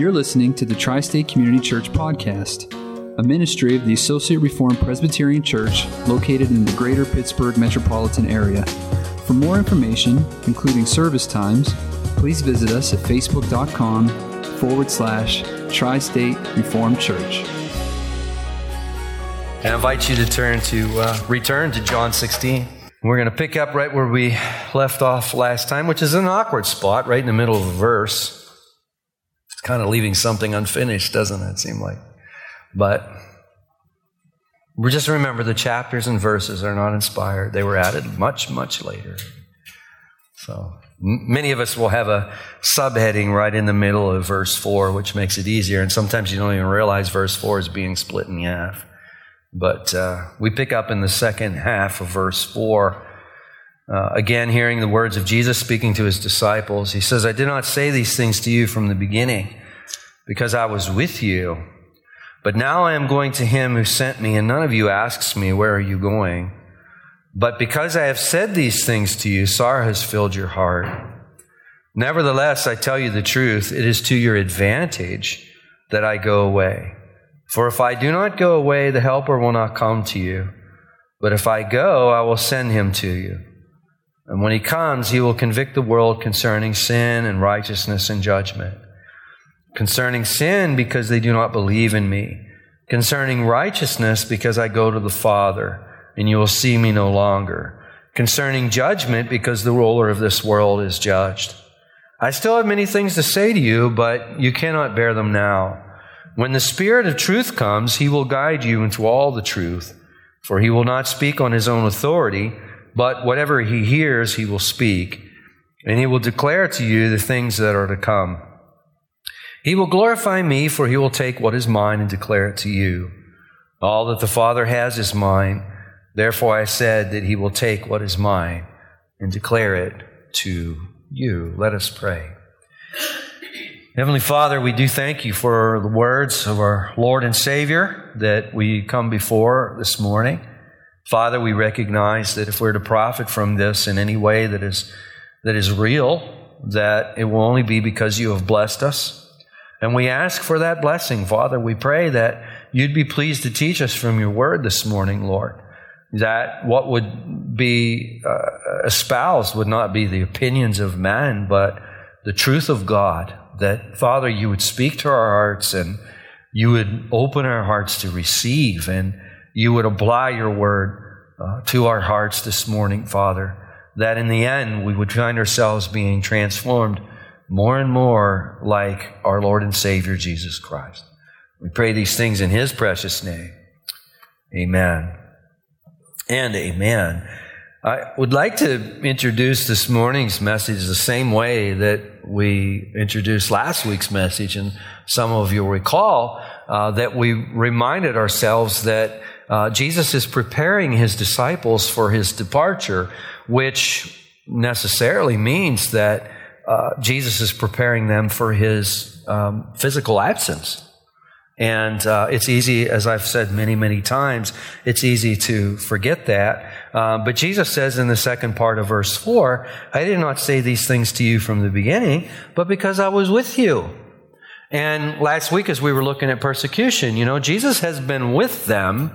You're listening to the Tri State Community Church Podcast, a ministry of the Associate Reformed Presbyterian Church located in the greater Pittsburgh metropolitan area. For more information, including service times, please visit us at facebook.com forward slash Tri State Reformed Church. I invite you to turn to uh, return to John 16. We're going to pick up right where we left off last time, which is an awkward spot, right in the middle of a verse. It's kind of leaving something unfinished, doesn't it seem like? But just remember the chapters and verses are not inspired. They were added much, much later. So many of us will have a subheading right in the middle of verse 4, which makes it easier. And sometimes you don't even realize verse 4 is being split in half. But uh, we pick up in the second half of verse 4. Uh, again, hearing the words of Jesus speaking to his disciples, he says, I did not say these things to you from the beginning because I was with you. But now I am going to him who sent me, and none of you asks me, Where are you going? But because I have said these things to you, sorrow has filled your heart. Nevertheless, I tell you the truth, it is to your advantage that I go away. For if I do not go away, the Helper will not come to you. But if I go, I will send him to you. And when he comes, he will convict the world concerning sin and righteousness and judgment. Concerning sin, because they do not believe in me. Concerning righteousness, because I go to the Father, and you will see me no longer. Concerning judgment, because the ruler of this world is judged. I still have many things to say to you, but you cannot bear them now. When the Spirit of truth comes, he will guide you into all the truth, for he will not speak on his own authority but whatever he hears, he will speak, and he will declare to you the things that are to come. He will glorify me, for he will take what is mine and declare it to you. All that the Father has is mine. Therefore I said that he will take what is mine and declare it to you. Let us pray. Heavenly Father, we do thank you for the words of our Lord and Savior that we come before this morning. Father, we recognize that if we're to profit from this in any way that is, that is real, that it will only be because you have blessed us. And we ask for that blessing, Father. We pray that you'd be pleased to teach us from your word this morning, Lord. That what would be uh, espoused would not be the opinions of man, but the truth of God. That, Father, you would speak to our hearts and you would open our hearts to receive and you would apply your word uh, to our hearts this morning, Father, that in the end we would find ourselves being transformed more and more like our Lord and Savior Jesus Christ. We pray these things in His precious name. Amen. And amen. I would like to introduce this morning's message the same way that we introduced last week's message. And some of you will recall uh, that we reminded ourselves that uh, Jesus is preparing his disciples for his departure, which necessarily means that uh, Jesus is preparing them for his um, physical absence. And uh, it's easy, as I've said many, many times, it's easy to forget that. Uh, but Jesus says in the second part of verse 4, I did not say these things to you from the beginning, but because I was with you. And last week, as we were looking at persecution, you know, Jesus has been with them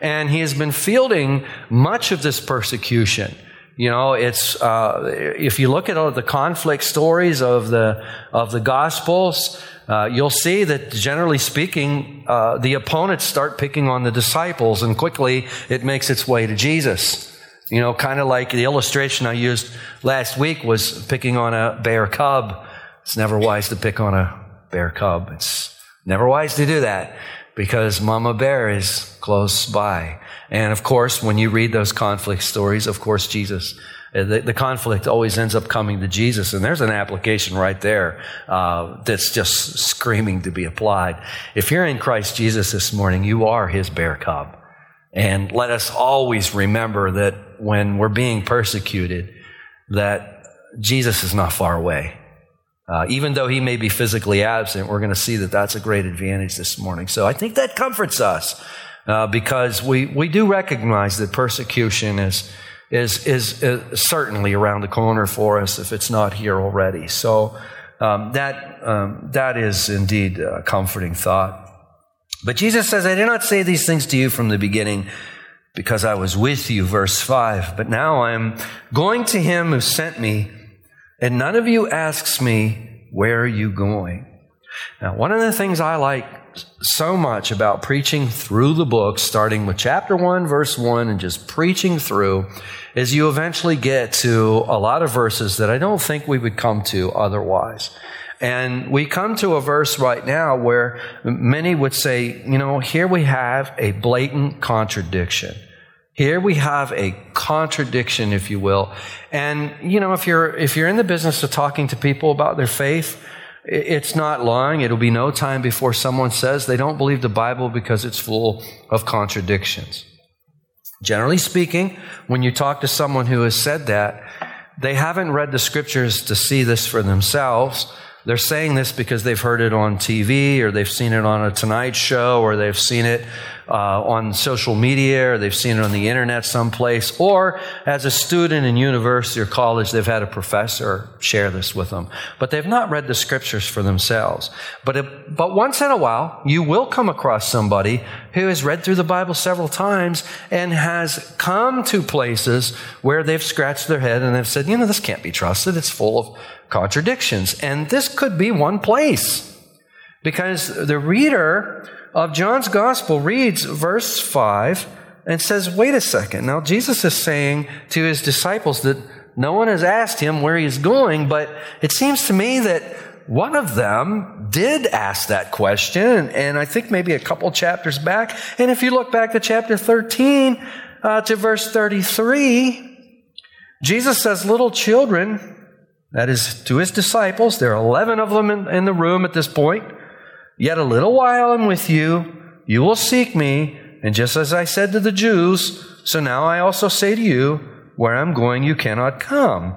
and he has been fielding much of this persecution. You know, it's uh, if you look at all the conflict stories of the of the Gospels, uh, you'll see that generally speaking, uh, the opponents start picking on the disciples, and quickly it makes its way to Jesus. You know, kind of like the illustration I used last week was picking on a bear cub. It's never wise to pick on a bear cub. It's never wise to do that because Mama Bear is close by. And of course, when you read those conflict stories, of course, Jesus, uh, the, the conflict always ends up coming to Jesus. And there's an application right there uh, that's just screaming to be applied. If you're in Christ Jesus this morning, you are his bear cub. And let us always remember that when we're being persecuted, that Jesus is not far away. Uh, even though he may be physically absent, we're going to see that that's a great advantage this morning. So I think that comforts us uh, because we, we do recognize that persecution is, is, is, is, certainly around the corner for us if it's not here already. So um, that, um, that is indeed a comforting thought. But Jesus says, I did not say these things to you from the beginning because I was with you, verse 5. But now I'm going to him who sent me, and none of you asks me, Where are you going? Now, one of the things I like so much about preaching through the book, starting with chapter 1, verse 1, and just preaching through, is you eventually get to a lot of verses that I don't think we would come to otherwise. And we come to a verse right now where many would say, you know, here we have a blatant contradiction. Here we have a contradiction, if you will. And, you know, if you're, if you're in the business of talking to people about their faith, it's not long. It'll be no time before someone says they don't believe the Bible because it's full of contradictions. Generally speaking, when you talk to someone who has said that, they haven't read the scriptures to see this for themselves. They're saying this because they've heard it on TV or they've seen it on a Tonight Show or they've seen it uh, on social media or they've seen it on the internet someplace or as a student in university or college, they've had a professor share this with them. But they've not read the scriptures for themselves. But, it, but once in a while, you will come across somebody who has read through the Bible several times and has come to places where they've scratched their head and they've said, you know, this can't be trusted. It's full of contradictions. And this could be one place. Because the reader of John's gospel reads verse 5 and says, wait a second. Now, Jesus is saying to his disciples that no one has asked him where he's going, but it seems to me that one of them did ask that question, and I think maybe a couple chapters back. And if you look back to chapter 13 uh, to verse 33, Jesus says, Little children, that is, to his disciples. There are 11 of them in, in the room at this point. Yet a little while I'm with you. You will seek me. And just as I said to the Jews, so now I also say to you, where I'm going, you cannot come.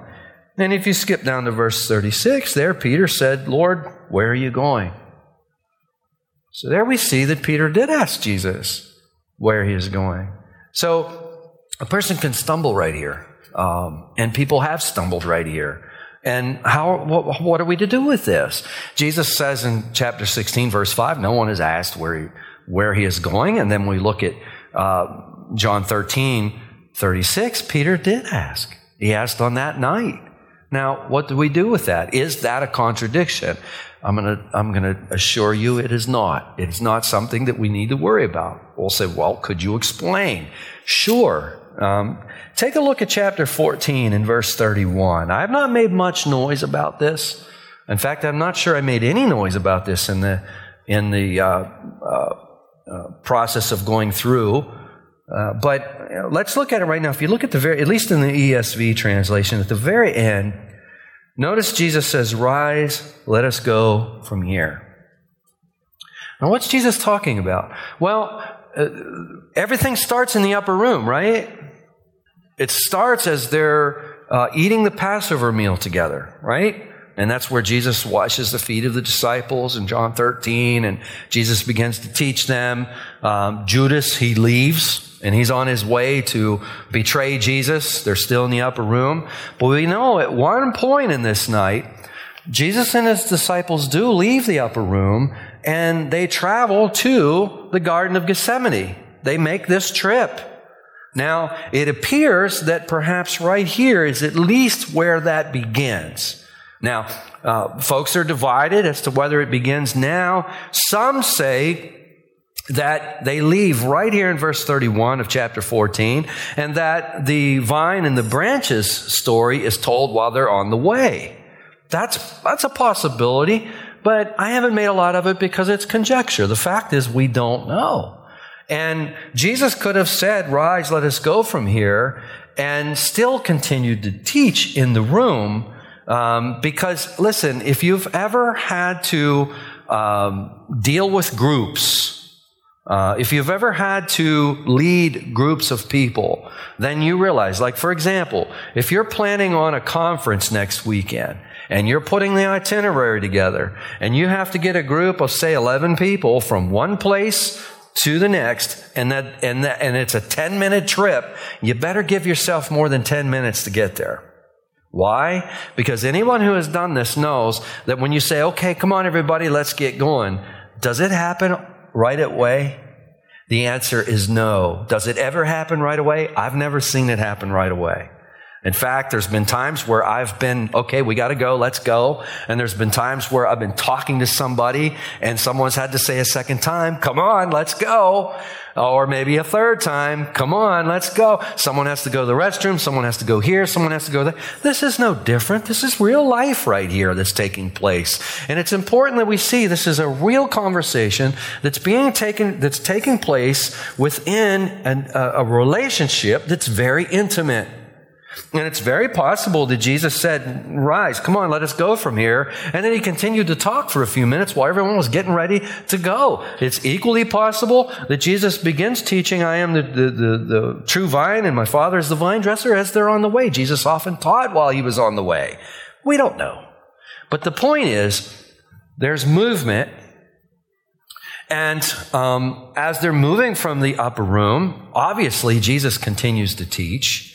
And if you skip down to verse 36, there Peter said, Lord, where are you going? So there we see that Peter did ask Jesus where he is going. So a person can stumble right here. Um, and people have stumbled right here. And how, what, what, are we to do with this? Jesus says in chapter 16, verse 5, no one is asked where he, where he is going. And then we look at uh, John 13, 36, Peter did ask. He asked on that night. Now, what do we do with that? Is that a contradiction? I'm going to I'm going to assure you it is not. It's not something that we need to worry about. We'll say, well, could you explain? Sure. Um, take a look at chapter 14 and verse 31. I have not made much noise about this. In fact, I'm not sure I made any noise about this in the in the uh, uh, uh, process of going through. Uh, but let's look at it right now. If you look at the very, at least in the ESV translation, at the very end, notice Jesus says, "Rise, let us go from here." Now, what's Jesus talking about? Well, uh, everything starts in the upper room, right? It starts as they're uh, eating the Passover meal together, right? And that's where Jesus washes the feet of the disciples in John 13, and Jesus begins to teach them. Um, Judas, he leaves, and he's on his way to betray Jesus. They're still in the upper room. But we know at one point in this night, Jesus and his disciples do leave the upper room, and they travel to the Garden of Gethsemane. They make this trip. Now, it appears that perhaps right here is at least where that begins. Now, uh, folks are divided as to whether it begins now. Some say that they leave right here in verse 31 of chapter 14, and that the vine and the branches story is told while they're on the way. That's, that's a possibility, but I haven't made a lot of it because it's conjecture. The fact is, we don't know. And Jesus could have said, Rise, let us go from here, and still continued to teach in the room. Um, because, listen, if you've ever had to um, deal with groups, uh, if you've ever had to lead groups of people, then you realize, like, for example, if you're planning on a conference next weekend, and you're putting the itinerary together, and you have to get a group of, say, 11 people from one place to the next, and that, and that, and it's a 10 minute trip, you better give yourself more than 10 minutes to get there. Why? Because anyone who has done this knows that when you say, okay, come on, everybody, let's get going, does it happen right away? The answer is no. Does it ever happen right away? I've never seen it happen right away. In fact, there's been times where I've been, okay, we got to go, let's go. And there's been times where I've been talking to somebody and someone's had to say a second time, come on, let's go. Or maybe a third time, come on, let's go. Someone has to go to the restroom, someone has to go here, someone has to go there. This is no different. This is real life right here that's taking place. And it's important that we see this is a real conversation that's being taken, that's taking place within an, a, a relationship that's very intimate. And it's very possible that Jesus said, Rise, come on, let us go from here. And then he continued to talk for a few minutes while everyone was getting ready to go. It's equally possible that Jesus begins teaching, I am the, the, the, the true vine and my Father is the vine dresser as they're on the way. Jesus often taught while he was on the way. We don't know. But the point is, there's movement. And um, as they're moving from the upper room, obviously Jesus continues to teach.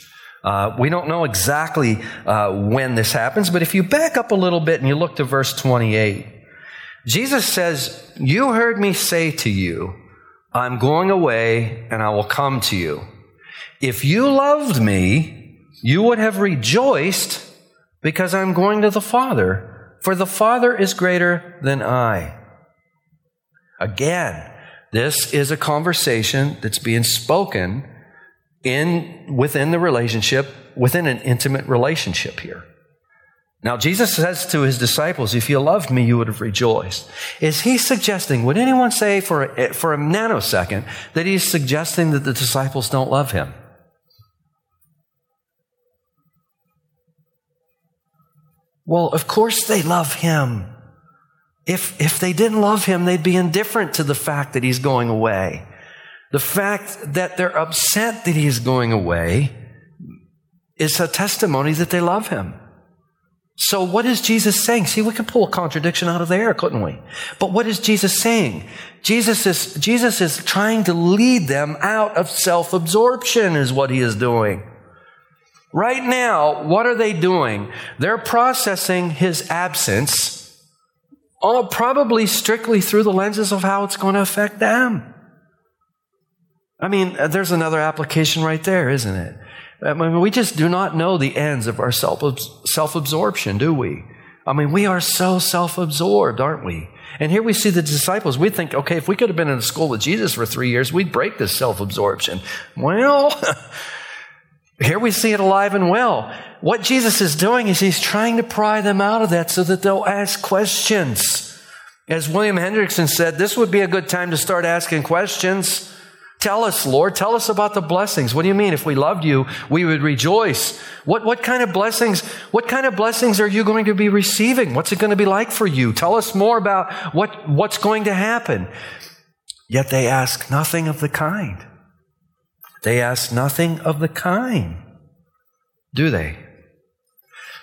Uh, we don't know exactly uh, when this happens, but if you back up a little bit and you look to verse 28, Jesus says, You heard me say to you, I'm going away and I will come to you. If you loved me, you would have rejoiced because I'm going to the Father, for the Father is greater than I. Again, this is a conversation that's being spoken in within the relationship, within an intimate relationship here. Now, Jesus says to his disciples, If you loved me, you would have rejoiced. Is he suggesting, would anyone say for a, for a nanosecond that he's suggesting that the disciples don't love him? Well, of course they love him. If, if they didn't love him, they'd be indifferent to the fact that he's going away. The fact that they're upset that he's going away is a testimony that they love him. So what is Jesus saying? See, we could pull a contradiction out of the air, couldn't we? But what is Jesus saying? Jesus is, Jesus is trying to lead them out of self-absorption is what he is doing. Right now, what are they doing? They're processing his absence, all probably strictly through the lenses of how it's going to affect them. I mean, uh, there's another application right there, isn't it? I mean, we just do not know the ends of our self absorption, do we? I mean, we are so self absorbed, aren't we? And here we see the disciples. We think, okay, if we could have been in the school with Jesus for three years, we'd break this self absorption. Well, here we see it alive and well. What Jesus is doing is he's trying to pry them out of that so that they'll ask questions. As William Hendriksen said, this would be a good time to start asking questions. Tell us, Lord, tell us about the blessings. What do you mean? If we loved you, we would rejoice. What, what kind of blessings, what kind of blessings are you going to be receiving? What's it going to be like for you? Tell us more about what, what's going to happen. Yet they ask nothing of the kind. They ask nothing of the kind. Do they?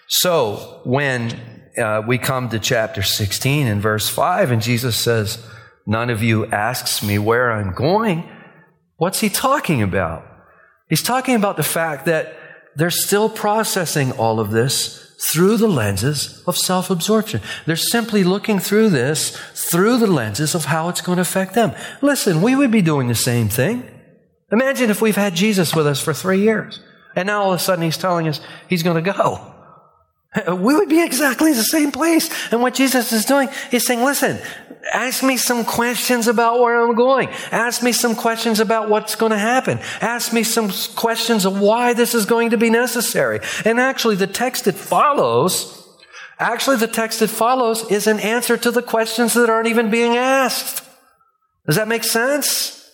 So when uh, we come to chapter 16 and verse 5, and Jesus says, None of you asks me where I'm going. What's he talking about? He's talking about the fact that they're still processing all of this through the lenses of self absorption. They're simply looking through this through the lenses of how it's going to affect them. Listen, we would be doing the same thing. Imagine if we've had Jesus with us for three years and now all of a sudden he's telling us he's going to go. We would be exactly the same place. And what Jesus is doing is saying, listen, Ask me some questions about where I'm going. Ask me some questions about what's going to happen. Ask me some questions of why this is going to be necessary. And actually, the text that follows, actually, the text that follows is an answer to the questions that aren't even being asked. Does that make sense?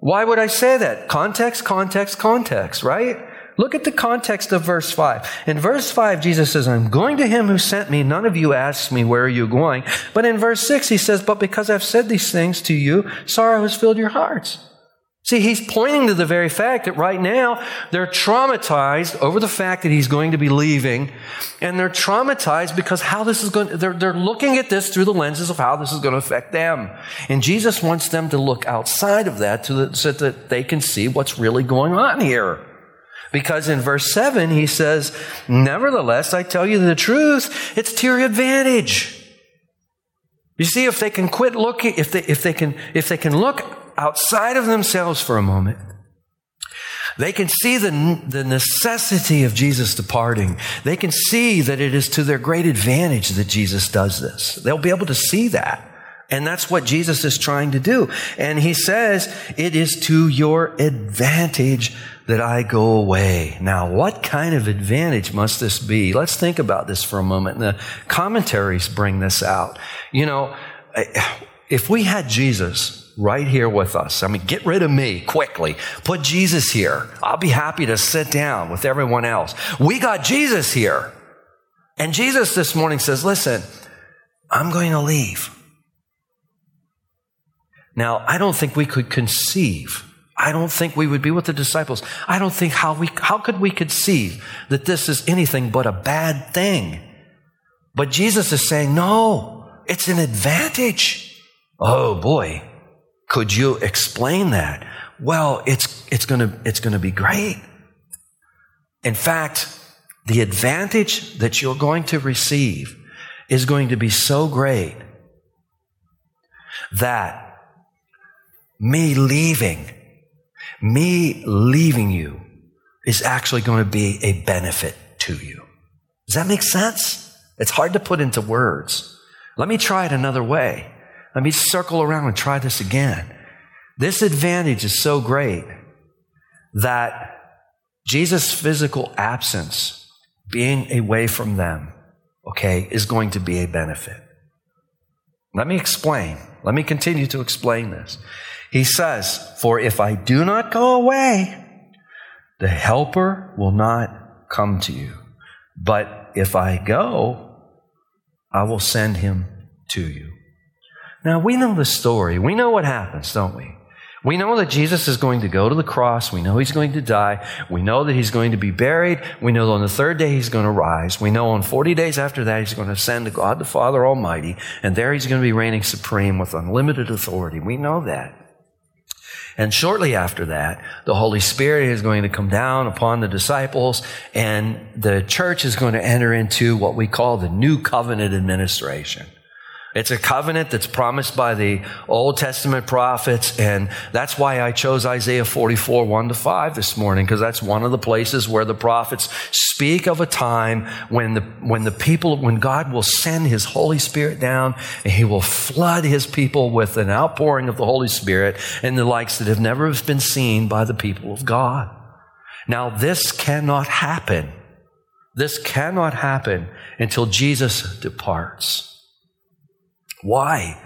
Why would I say that? Context, context, context, right? Look at the context of verse 5. In verse 5, Jesus says, I'm going to him who sent me. None of you asks me, where are you going? But in verse 6, he says, But because I've said these things to you, sorrow has filled your hearts. See, he's pointing to the very fact that right now they're traumatized over the fact that he's going to be leaving. And they're traumatized because how this is going, they're, they're looking at this through the lenses of how this is going to affect them. And Jesus wants them to look outside of that the, so that they can see what's really going on here. Because in verse 7, he says, Nevertheless, I tell you the truth, it's to your advantage. You see, if they can quit looking, if they, if they can, if they can look outside of themselves for a moment, they can see the, the necessity of Jesus departing. They can see that it is to their great advantage that Jesus does this. They'll be able to see that. And that's what Jesus is trying to do. And he says, it is to your advantage that I go away. Now, what kind of advantage must this be? Let's think about this for a moment. The commentaries bring this out. You know, if we had Jesus right here with us, I mean, get rid of me quickly. Put Jesus here. I'll be happy to sit down with everyone else. We got Jesus here. And Jesus this morning says, listen, I'm going to leave. Now, I don't think we could conceive. I don't think we would be with the disciples. I don't think how we, how could we conceive that this is anything but a bad thing? But Jesus is saying, no, it's an advantage. Oh boy. Could you explain that? Well, it's, it's gonna, it's gonna be great. In fact, the advantage that you're going to receive is going to be so great that me leaving, me leaving you is actually going to be a benefit to you. Does that make sense? It's hard to put into words. Let me try it another way. Let me circle around and try this again. This advantage is so great that Jesus' physical absence, being away from them, okay, is going to be a benefit. Let me explain. Let me continue to explain this. He says, For if I do not go away, the helper will not come to you. But if I go, I will send him to you. Now, we know the story. We know what happens, don't we? We know that Jesus is going to go to the cross. We know he's going to die. We know that he's going to be buried. We know on the third day he's going to rise. We know on 40 days after that he's going to ascend to God the Father Almighty. And there he's going to be reigning supreme with unlimited authority. We know that. And shortly after that, the Holy Spirit is going to come down upon the disciples and the church is going to enter into what we call the new covenant administration. It's a covenant that's promised by the Old Testament prophets, and that's why I chose Isaiah 44, 1 to 5 this morning, because that's one of the places where the prophets speak of a time when the, when the people, when God will send His Holy Spirit down, and He will flood His people with an outpouring of the Holy Spirit and the likes that have never been seen by the people of God. Now, this cannot happen. This cannot happen until Jesus departs. Why?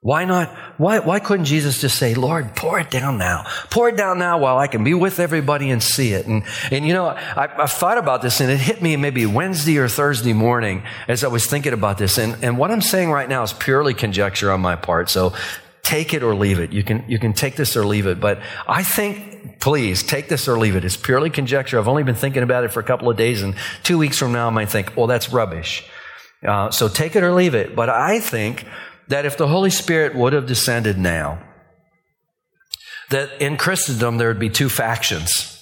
Why not? Why, why couldn't Jesus just say, Lord, pour it down now. Pour it down now while I can be with everybody and see it. And, and you know, I, have thought about this and it hit me maybe Wednesday or Thursday morning as I was thinking about this. And, and what I'm saying right now is purely conjecture on my part. So take it or leave it. You can, you can take this or leave it. But I think, please, take this or leave it. It's purely conjecture. I've only been thinking about it for a couple of days and two weeks from now I might think, well, that's rubbish. Uh, so take it or leave it. But I think that if the Holy Spirit would have descended now, that in Christendom there would be two factions.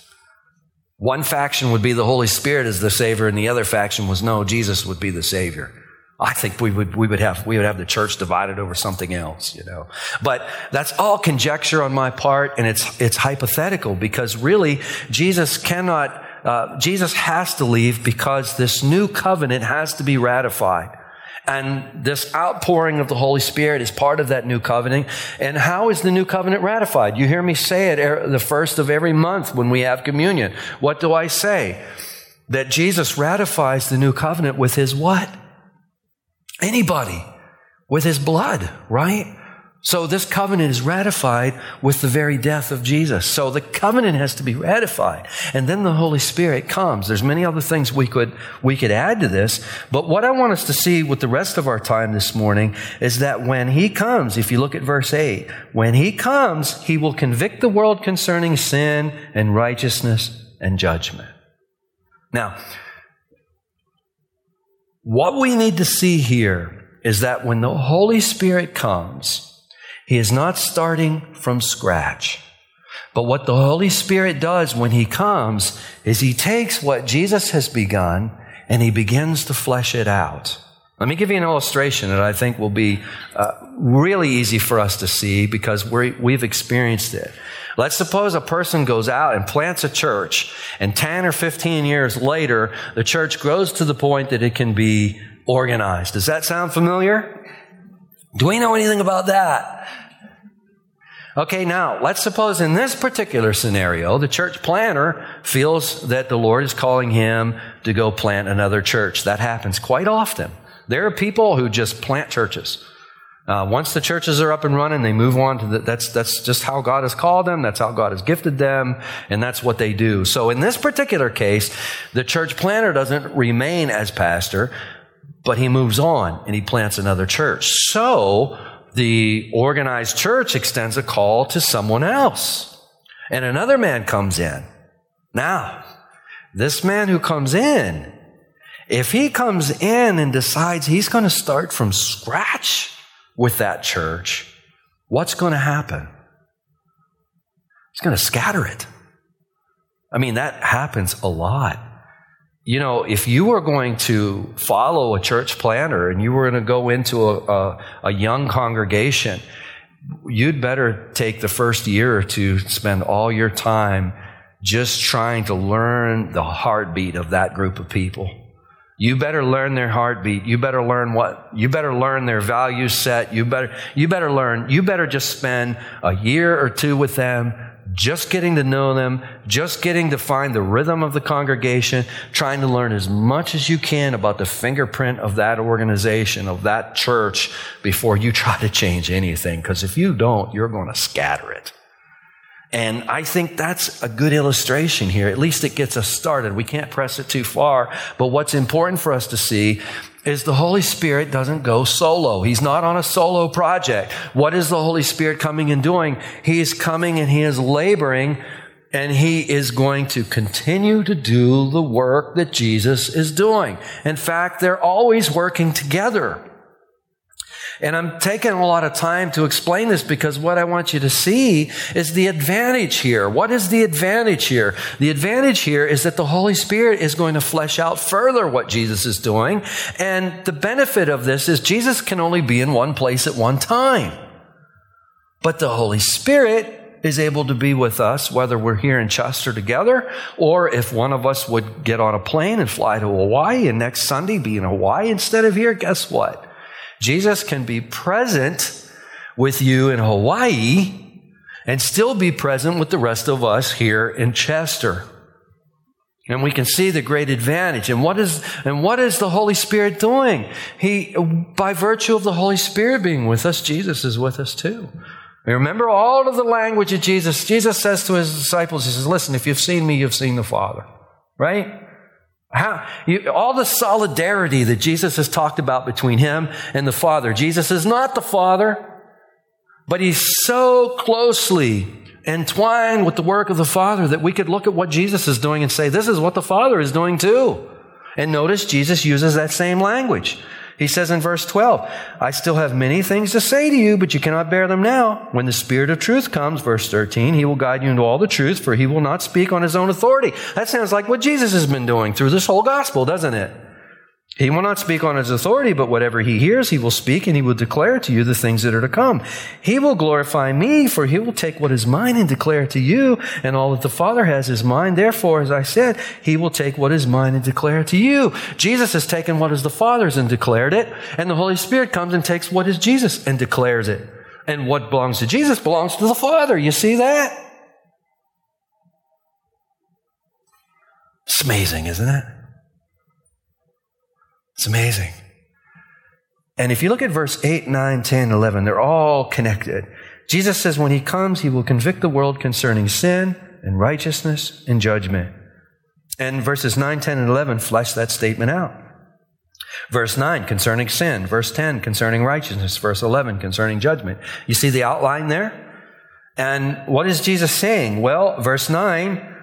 One faction would be the Holy Spirit as the Savior, and the other faction was no, Jesus would be the Savior. I think we would, we would have, we would have the church divided over something else, you know. But that's all conjecture on my part, and it's, it's hypothetical because really Jesus cannot uh, Jesus has to leave because this new covenant has to be ratified. And this outpouring of the Holy Spirit is part of that new covenant. And how is the new covenant ratified? You hear me say it er, the first of every month when we have communion. What do I say? That Jesus ratifies the new covenant with his what? Anybody. With his blood, right? So this covenant is ratified with the very death of Jesus. So the covenant has to be ratified. And then the Holy Spirit comes. There's many other things we could, we could add to this. But what I want us to see with the rest of our time this morning is that when he comes, if you look at verse 8, when he comes, he will convict the world concerning sin and righteousness and judgment. Now, what we need to see here is that when the Holy Spirit comes, he is not starting from scratch, But what the Holy Spirit does when He comes is He takes what Jesus has begun and He begins to flesh it out. Let me give you an illustration that I think will be uh, really easy for us to see because we have experienced it. Let's suppose a person goes out and plants a church, and 10 or 15 years later, the church grows to the point that it can be organized. Does that sound familiar? Do we know anything about that? Okay, now let's suppose in this particular scenario, the church planter feels that the Lord is calling him to go plant another church. That happens quite often. There are people who just plant churches. Uh, once the churches are up and running, they move on to the, that's, that's just how God has called them. That's how God has gifted them. And that's what they do. So in this particular case, the church planter doesn't remain as pastor, but he moves on and he plants another church. So the organized church extends a call to someone else. And another man comes in. Now, this man who comes in, if he comes in and decides he's going to start from scratch with that church, what's going to happen? He's going to scatter it. I mean, that happens a lot you know, if you were going to follow a church planter and you were going to go into a, a, a, young congregation, you'd better take the first year or two, spend all your time just trying to learn the heartbeat of that group of people. You better learn their heartbeat. You better learn what, you better learn their value set. You better, you better learn, you better just spend a year or two with them just getting to know them, just getting to find the rhythm of the congregation, trying to learn as much as you can about the fingerprint of that organization, of that church, before you try to change anything. Because if you don't, you're going to scatter it. And I think that's a good illustration here. At least it gets us started. We can't press it too far. But what's important for us to see is the Holy Spirit doesn't go solo. He's not on a solo project. What is the Holy Spirit coming and doing? He is coming and he is laboring and he is going to continue to do the work that Jesus is doing. In fact, they're always working together. And I'm taking a lot of time to explain this because what I want you to see is the advantage here. What is the advantage here? The advantage here is that the Holy Spirit is going to flesh out further what Jesus is doing. And the benefit of this is Jesus can only be in one place at one time. But the Holy Spirit is able to be with us, whether we're here in Chester together, or if one of us would get on a plane and fly to Hawaii and next Sunday be in Hawaii instead of here, guess what? Jesus can be present with you in Hawaii and still be present with the rest of us here in Chester. And we can see the great advantage. And what is, and what is the Holy Spirit doing? He, by virtue of the Holy Spirit being with us, Jesus is with us too. We Remember all of the language of Jesus. Jesus says to his disciples, He says, Listen, if you've seen me, you've seen the Father. Right? How, you, all the solidarity that Jesus has talked about between him and the Father. Jesus is not the Father, but he's so closely entwined with the work of the Father that we could look at what Jesus is doing and say, this is what the Father is doing too. And notice Jesus uses that same language. He says in verse 12, I still have many things to say to you, but you cannot bear them now. When the Spirit of truth comes, verse 13, he will guide you into all the truth, for he will not speak on his own authority. That sounds like what Jesus has been doing through this whole gospel, doesn't it? He will not speak on his authority, but whatever he hears, he will speak, and he will declare to you the things that are to come. He will glorify me, for he will take what is mine and declare to you, and all that the Father has is mine. Therefore, as I said, he will take what is mine and declare to you. Jesus has taken what is the Father's and declared it, and the Holy Spirit comes and takes what is Jesus and declares it. And what belongs to Jesus belongs to the Father. You see that? It's amazing, isn't it? Amazing. And if you look at verse 8, 9, 10, 11, they're all connected. Jesus says, when he comes, he will convict the world concerning sin and righteousness and judgment. And verses 9, 10, and 11 flesh that statement out. Verse 9 concerning sin. Verse 10 concerning righteousness. Verse 11 concerning judgment. You see the outline there? And what is Jesus saying? Well, verse 9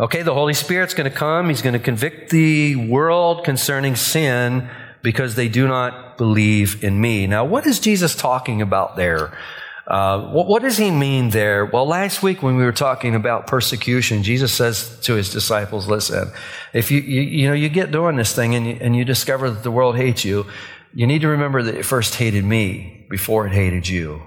Okay, the Holy Spirit's going to come. He's going to convict the world concerning sin because they do not believe in me. Now, what is Jesus talking about there? Uh, what, what, does he mean there? Well, last week when we were talking about persecution, Jesus says to his disciples, listen, if you, you, you know, you get doing this thing and you, and you discover that the world hates you, you need to remember that it first hated me before it hated you.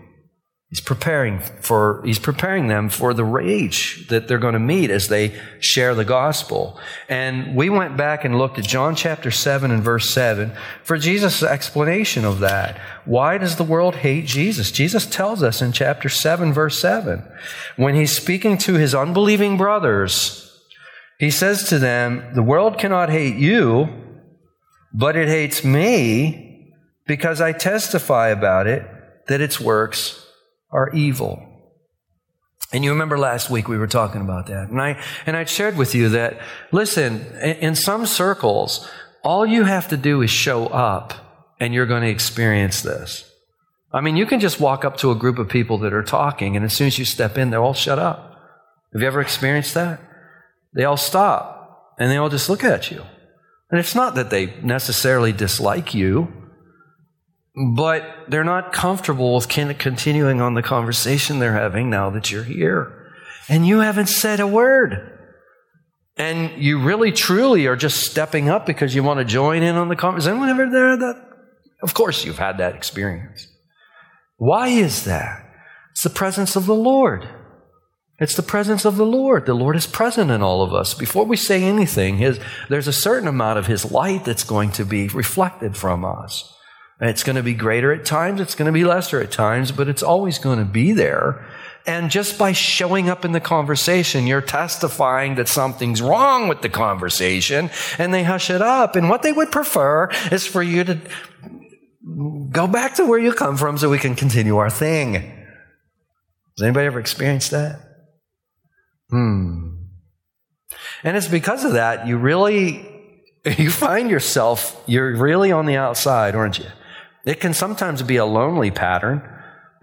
He's preparing for, he's preparing them for the rage that they're going to meet as they share the gospel. And we went back and looked at John chapter 7 and verse 7 for Jesus' explanation of that. Why does the world hate Jesus? Jesus tells us in chapter 7 verse 7. When he's speaking to his unbelieving brothers, he says to them, the world cannot hate you, but it hates me because I testify about it that its works are evil. And you remember last week we were talking about that. And I, and I shared with you that, listen, in some circles, all you have to do is show up and you're going to experience this. I mean, you can just walk up to a group of people that are talking and as soon as you step in, they're all shut up. Have you ever experienced that? They all stop and they all just look at you. And it's not that they necessarily dislike you but they're not comfortable with continuing on the conversation they're having now that you're here. And you haven't said a word. And you really truly are just stepping up because you want to join in on the conversation. Anyone ever there that? Of course you've had that experience. Why is that? It's the presence of the Lord. It's the presence of the Lord. The Lord is present in all of us. Before we say anything, his, there's a certain amount of His light that's going to be reflected from us. It's going to be greater at times, it's going to be lesser at times, but it's always going to be there. And just by showing up in the conversation, you're testifying that something's wrong with the conversation, and they hush it up. And what they would prefer is for you to go back to where you come from so we can continue our thing. Has anybody ever experienced that? Hmm. And it's because of that you really you find yourself you're really on the outside, aren't you? It can sometimes be a lonely pattern.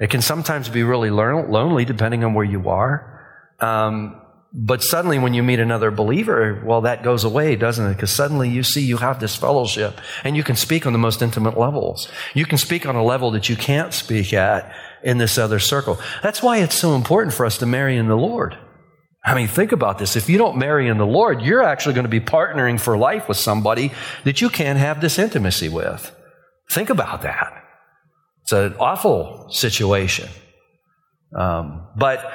It can sometimes be really lonely depending on where you are. Um, but suddenly, when you meet another believer, well, that goes away, doesn't it? Because suddenly you see you have this fellowship and you can speak on the most intimate levels. You can speak on a level that you can't speak at in this other circle. That's why it's so important for us to marry in the Lord. I mean, think about this. If you don't marry in the Lord, you're actually going to be partnering for life with somebody that you can't have this intimacy with. Think about that. It's an awful situation. Um, but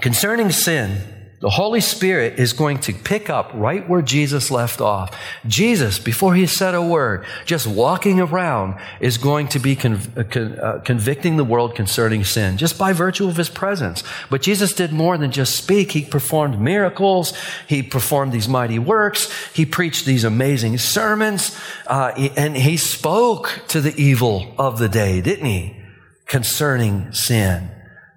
concerning sin, the Holy Spirit is going to pick up right where Jesus left off. Jesus, before he said a word, just walking around, is going to be conv- uh, con- uh, convicting the world concerning sin, just by virtue of his presence. But Jesus did more than just speak. He performed miracles. He performed these mighty works. He preached these amazing sermons. Uh, and he spoke to the evil of the day, didn't he? Concerning sin.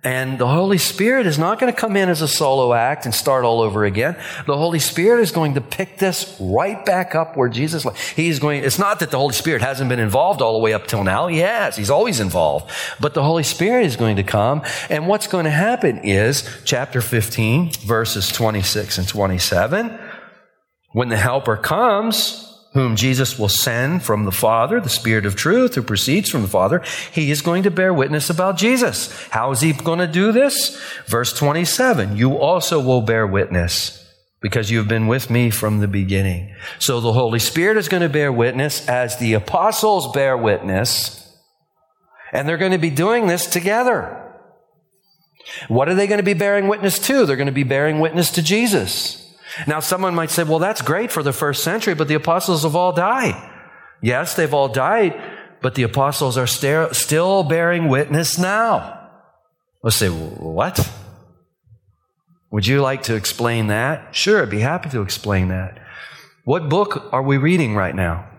And the Holy Spirit is not going to come in as a solo act and start all over again. The Holy Spirit is going to pick this right back up where Jesus, left. he's going, it's not that the Holy Spirit hasn't been involved all the way up till now. He has. He's always involved. But the Holy Spirit is going to come. And what's going to happen is chapter 15, verses 26 and 27. When the helper comes, whom Jesus will send from the Father, the Spirit of truth who proceeds from the Father, he is going to bear witness about Jesus. How is he going to do this? Verse 27 You also will bear witness because you've been with me from the beginning. So the Holy Spirit is going to bear witness as the apostles bear witness, and they're going to be doing this together. What are they going to be bearing witness to? They're going to be bearing witness to Jesus. Now, someone might say, well, that's great for the first century, but the apostles have all died. Yes, they've all died, but the apostles are st- still bearing witness now. Let's say, what? Would you like to explain that? Sure, I'd be happy to explain that. What book are we reading right now?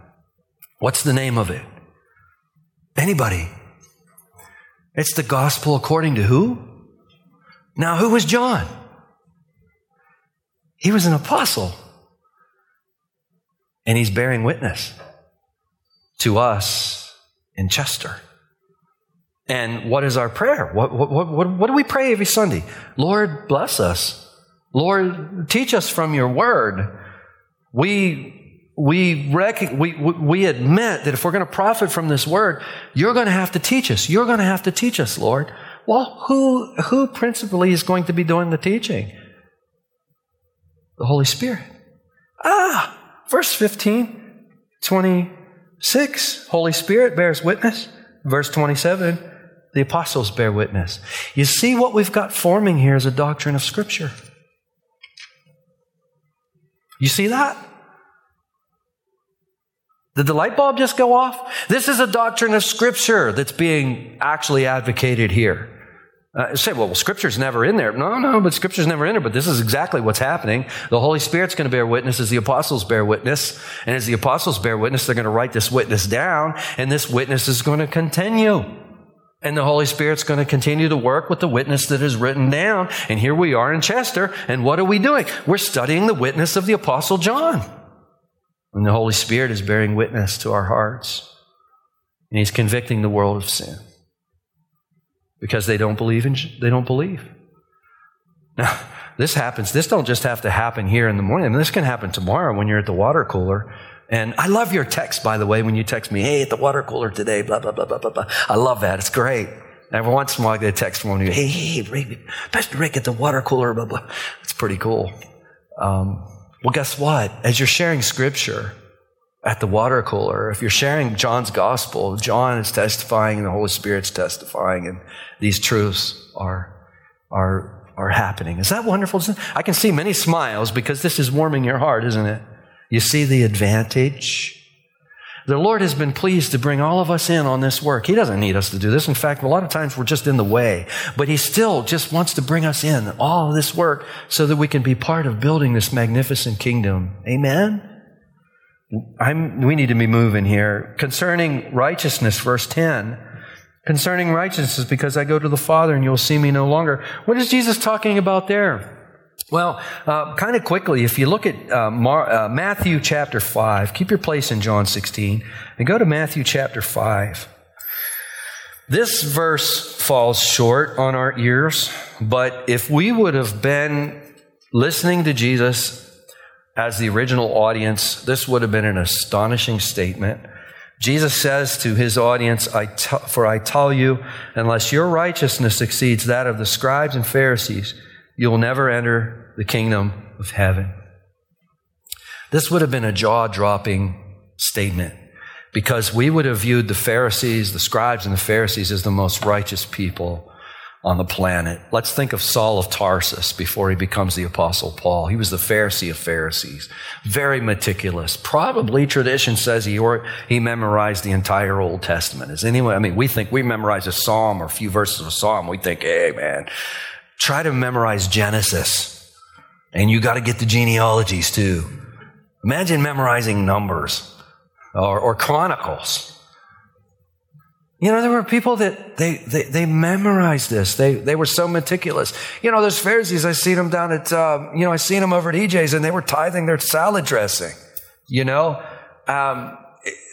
What's the name of it? Anybody? It's the gospel according to who? Now, who was John? He was an apostle. And he's bearing witness to us in Chester. And what is our prayer? What, what, what, what do we pray every Sunday? Lord, bless us. Lord, teach us from your word. We, we, rec- we, we admit that if we're going to profit from this word, you're going to have to teach us. You're going to have to teach us, Lord. Well, who, who principally is going to be doing the teaching? The Holy Spirit. Ah, verse 15, 26, Holy Spirit bears witness. Verse 27, the apostles bear witness. You see what we've got forming here is a doctrine of Scripture. You see that? Did the light bulb just go off? This is a doctrine of Scripture that's being actually advocated here. Uh, say, well, Scripture's never in there. No, no, but Scripture's never in there. But this is exactly what's happening. The Holy Spirit's going to bear witness as the apostles bear witness. And as the apostles bear witness, they're going to write this witness down, and this witness is going to continue. And the Holy Spirit's going to continue to work with the witness that is written down. And here we are in Chester, and what are we doing? We're studying the witness of the Apostle John. And the Holy Spirit is bearing witness to our hearts. And He's convicting the world of sin. Because they don't believe in, they don't believe. Now, this happens, this don't just have to happen here in the morning. I mean, this can happen tomorrow when you're at the water cooler. And I love your text, by the way, when you text me, hey, at the water cooler today, blah, blah, blah, blah, blah, blah. I love that. It's great. Every once in a while, I get a text from you, hey, hey, hey, Rick, Pastor Rick at the water cooler, blah, blah. It's pretty cool. Um, well, guess what? As you're sharing scripture at the water cooler, if you're sharing John's gospel, John is testifying and the Holy Spirit's testifying, and these truths are, are, are happening. Is that wonderful? I can see many smiles because this is warming your heart, isn't it? You see the advantage? The Lord has been pleased to bring all of us in on this work. He doesn't need us to do this. In fact, a lot of times we're just in the way, but He still just wants to bring us in all of this work so that we can be part of building this magnificent kingdom. Amen? I'm, we need to be moving here. Concerning righteousness, verse 10. Concerning righteousness, because I go to the Father and you'll see me no longer. What is Jesus talking about there? Well, uh, kind of quickly, if you look at uh, Mar- uh, Matthew chapter 5, keep your place in John 16, and go to Matthew chapter 5. This verse falls short on our ears, but if we would have been listening to Jesus as the original audience, this would have been an astonishing statement. Jesus says to his audience, I t- For I tell you, unless your righteousness exceeds that of the scribes and Pharisees, you will never enter the kingdom of heaven. This would have been a jaw dropping statement because we would have viewed the Pharisees, the scribes and the Pharisees as the most righteous people on the planet. Let's think of Saul of Tarsus before he becomes the apostle Paul. He was the Pharisee of Pharisees. Very meticulous. Probably tradition says he or, he memorized the entire Old Testament. Is anyone, I mean, we think we memorize a psalm or a few verses of a psalm. We think, hey man, Try to memorize Genesis. And you got to get the genealogies too. Imagine memorizing numbers or, or Chronicles. You know, there were people that they, they, they memorized this. They, they were so meticulous. You know, there's Pharisees, I seen them down at, uh, you know, I seen them over at EJ's and they were tithing their salad dressing. You know, um,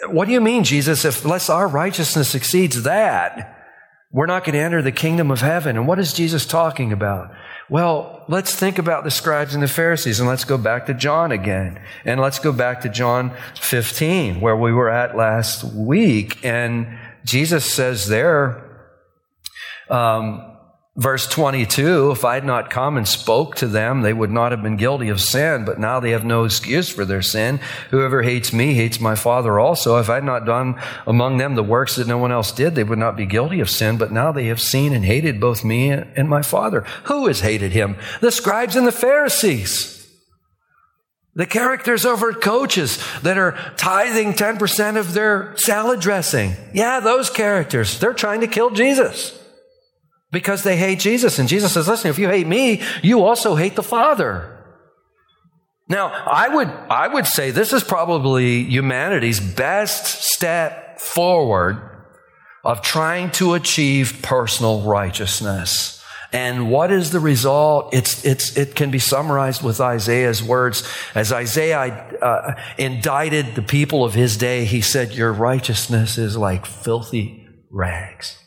what do you mean, Jesus, if unless our righteousness exceeds that? we're not going to enter the kingdom of heaven. And what is Jesus talking about? Well, let's think about the scribes and the Pharisees and let's go back to John again. And let's go back to John 15, where we were at last week. And Jesus says there, um, Verse 22, if I had not come and spoke to them, they would not have been guilty of sin, but now they have no excuse for their sin. Whoever hates me hates my Father also. If I had not done among them the works that no one else did, they would not be guilty of sin, but now they have seen and hated both me and my Father. Who has hated him? The scribes and the Pharisees. The characters over at coaches that are tithing 10% of their salad dressing. Yeah, those characters. They're trying to kill Jesus because they hate Jesus. And Jesus says, listen, if you hate me, you also hate the Father. Now, I would, I would say this is probably humanity's best step forward of trying to achieve personal righteousness. And what is the result? It's, it's, it can be summarized with Isaiah's words. As Isaiah uh, indicted the people of his day, he said, Your righteousness is like filthy rags.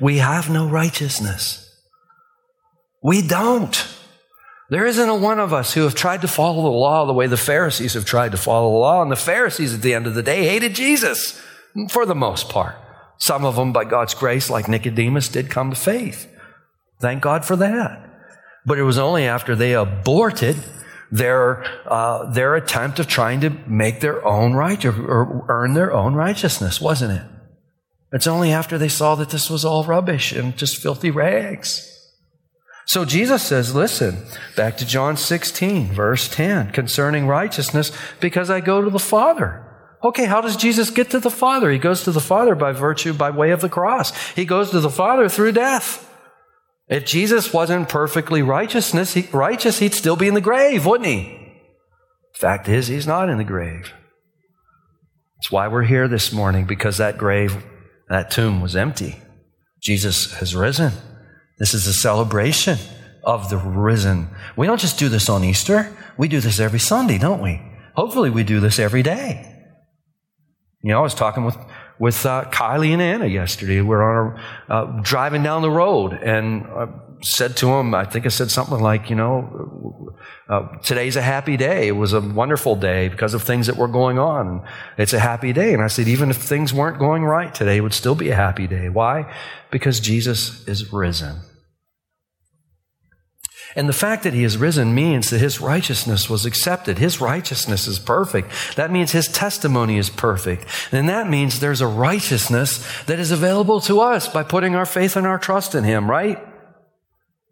We have no righteousness. We don't. There isn't a one of us who have tried to follow the law the way the Pharisees have tried to follow the law. And the Pharisees, at the end of the day, hated Jesus for the most part. Some of them, by God's grace, like Nicodemus, did come to faith. Thank God for that. But it was only after they aborted their, uh, their attempt of trying to make their own right or earn their own righteousness, wasn't it? It's only after they saw that this was all rubbish and just filthy rags. So Jesus says, listen, back to John 16, verse 10, concerning righteousness, because I go to the Father. Okay, how does Jesus get to the Father? He goes to the Father by virtue, by way of the cross. He goes to the Father through death. If Jesus wasn't perfectly righteousness, he, righteous, he'd still be in the grave, wouldn't he? Fact is, he's not in the grave. That's why we're here this morning, because that grave, that tomb was empty. Jesus has risen. This is a celebration of the risen. We don't just do this on Easter. We do this every Sunday, don't we? Hopefully we do this every day. You know, I was talking with with uh, Kylie and Anna yesterday. We're on uh, driving down the road, and I said to them, I think I said something like, you know, uh, today's a happy day. It was a wonderful day because of things that were going on. It's a happy day. And I said, even if things weren't going right today, it would still be a happy day. Why? Because Jesus is risen. And the fact that he is risen means that his righteousness was accepted. His righteousness is perfect. That means his testimony is perfect. And that means there's a righteousness that is available to us by putting our faith and our trust in him, right?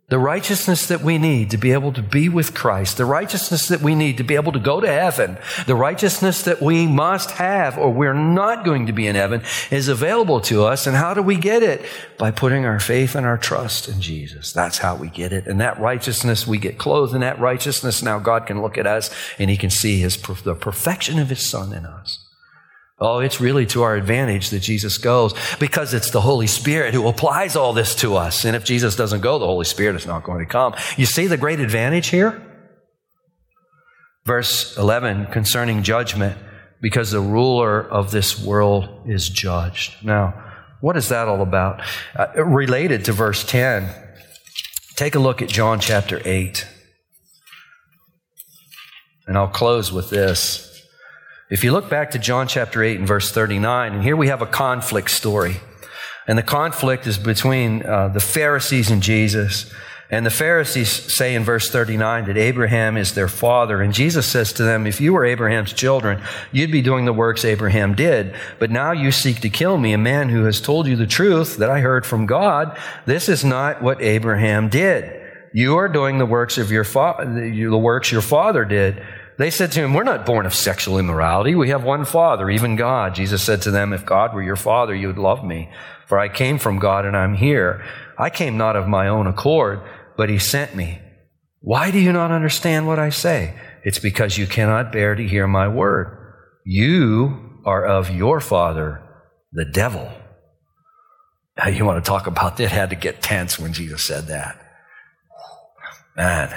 The righteousness that we need to be able to be with Christ, the righteousness that we need to be able to go to heaven, the righteousness that we must have or we're not going to be in heaven is available to us. And how do we get it? By putting our faith and our trust in Jesus. That's how we get it. And that righteousness, we get clothed in that righteousness. Now God can look at us and he can see his, the perfection of his son in us. Oh, it's really to our advantage that Jesus goes because it's the Holy Spirit who applies all this to us. And if Jesus doesn't go, the Holy Spirit is not going to come. You see the great advantage here? Verse 11 concerning judgment, because the ruler of this world is judged. Now, what is that all about? Uh, related to verse 10, take a look at John chapter 8. And I'll close with this. If you look back to John chapter 8 and verse 39, and here we have a conflict story. And the conflict is between uh, the Pharisees and Jesus. And the Pharisees say in verse 39 that Abraham is their father. And Jesus says to them, If you were Abraham's children, you'd be doing the works Abraham did. But now you seek to kill me, a man who has told you the truth that I heard from God. This is not what Abraham did. You are doing the works of your father, the works your father did. They said to him, We're not born of sexual immorality. We have one Father, even God. Jesus said to them, If God were your Father, you would love me. For I came from God and I'm here. I came not of my own accord, but He sent me. Why do you not understand what I say? It's because you cannot bear to hear my word. You are of your father, the devil. Now, you want to talk about that? Had to get tense when Jesus said that. Man,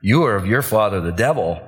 you are of your father, the devil,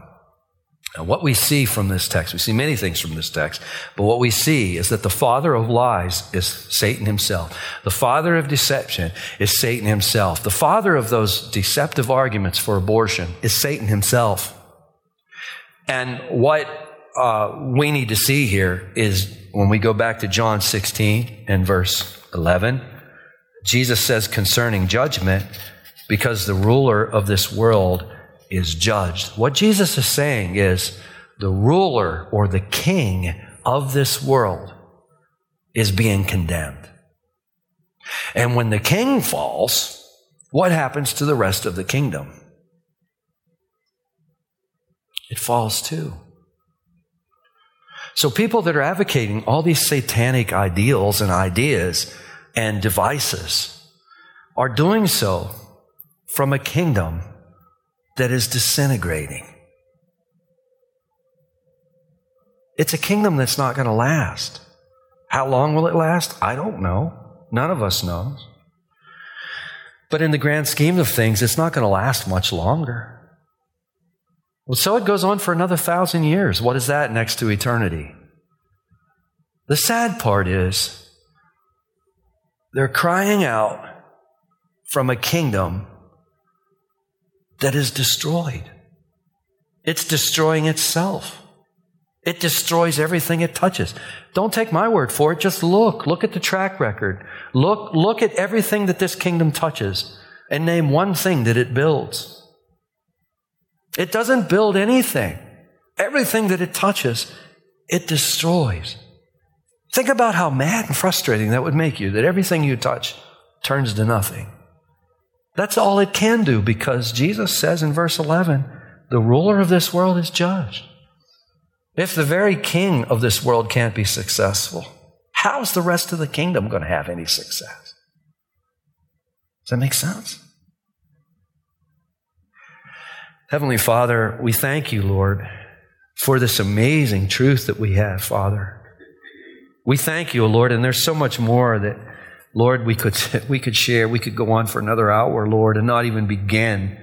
What we see from this text, we see many things from this text, but what we see is that the father of lies is Satan himself. The father of deception is Satan himself. The father of those deceptive arguments for abortion is Satan himself. And what uh, we need to see here is when we go back to John 16 and verse 11, Jesus says concerning judgment, because the ruler of this world is judged. What Jesus is saying is the ruler or the king of this world is being condemned. And when the king falls, what happens to the rest of the kingdom? It falls too. So people that are advocating all these satanic ideals and ideas and devices are doing so from a kingdom that is disintegrating. It's a kingdom that's not going to last. How long will it last? I don't know. None of us knows. But in the grand scheme of things, it's not going to last much longer. Well, so it goes on for another thousand years. What is that next to eternity? The sad part is they're crying out from a kingdom that is destroyed. It's destroying itself. It destroys everything it touches. Don't take my word for it. Just look. Look at the track record. Look, look at everything that this kingdom touches and name one thing that it builds. It doesn't build anything. Everything that it touches, it destroys. Think about how mad and frustrating that would make you that everything you touch turns to nothing. That's all it can do because Jesus says in verse 11, the ruler of this world is judged. If the very king of this world can't be successful, how's the rest of the kingdom going to have any success? Does that make sense? Heavenly Father, we thank you, Lord, for this amazing truth that we have, Father. We thank you, Lord, and there's so much more that, Lord, we could, we could share. We could go on for another hour, Lord, and not even begin,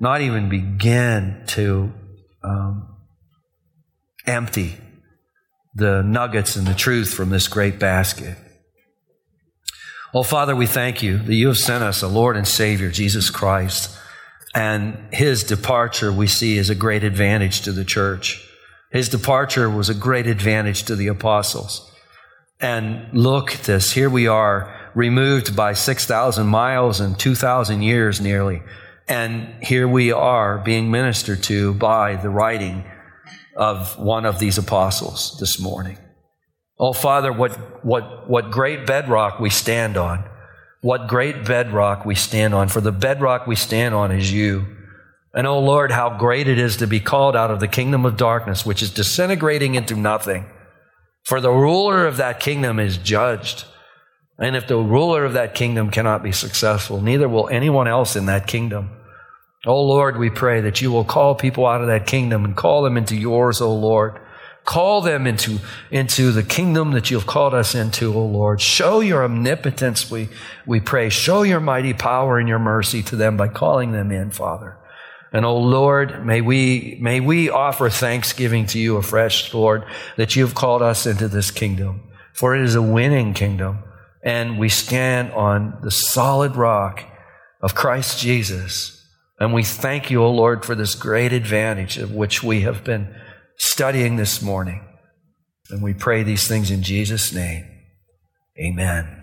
not even begin to um, empty the nuggets and the truth from this great basket. Oh, Father, we thank you that you have sent us a Lord and Savior, Jesus Christ and his departure, we see, is a great advantage to the church. His departure was a great advantage to the apostles. And look at this. Here we are, removed by 6,000 miles and 2,000 years nearly. And here we are being ministered to by the writing of one of these apostles this morning. Oh, Father, what, what, what great bedrock we stand on. What great bedrock we stand on, for the bedrock we stand on is you. And oh Lord, how great it is to be called out of the kingdom of darkness, which is disintegrating into nothing. For the ruler of that kingdom is judged. And if the ruler of that kingdom cannot be successful, neither will anyone else in that kingdom. Oh Lord, we pray that you will call people out of that kingdom and call them into yours, oh Lord. Call them into, into the kingdom that you've called us into, O Lord. Show your omnipotence, we, we pray. Show your mighty power and your mercy to them by calling them in, Father. And oh Lord, may we, may we offer thanksgiving to you afresh, Lord, that you've called us into this kingdom. For it is a winning kingdom. And we stand on the solid rock of Christ Jesus. And we thank you, O Lord, for this great advantage of which we have been studying this morning. And we pray these things in Jesus' name. Amen.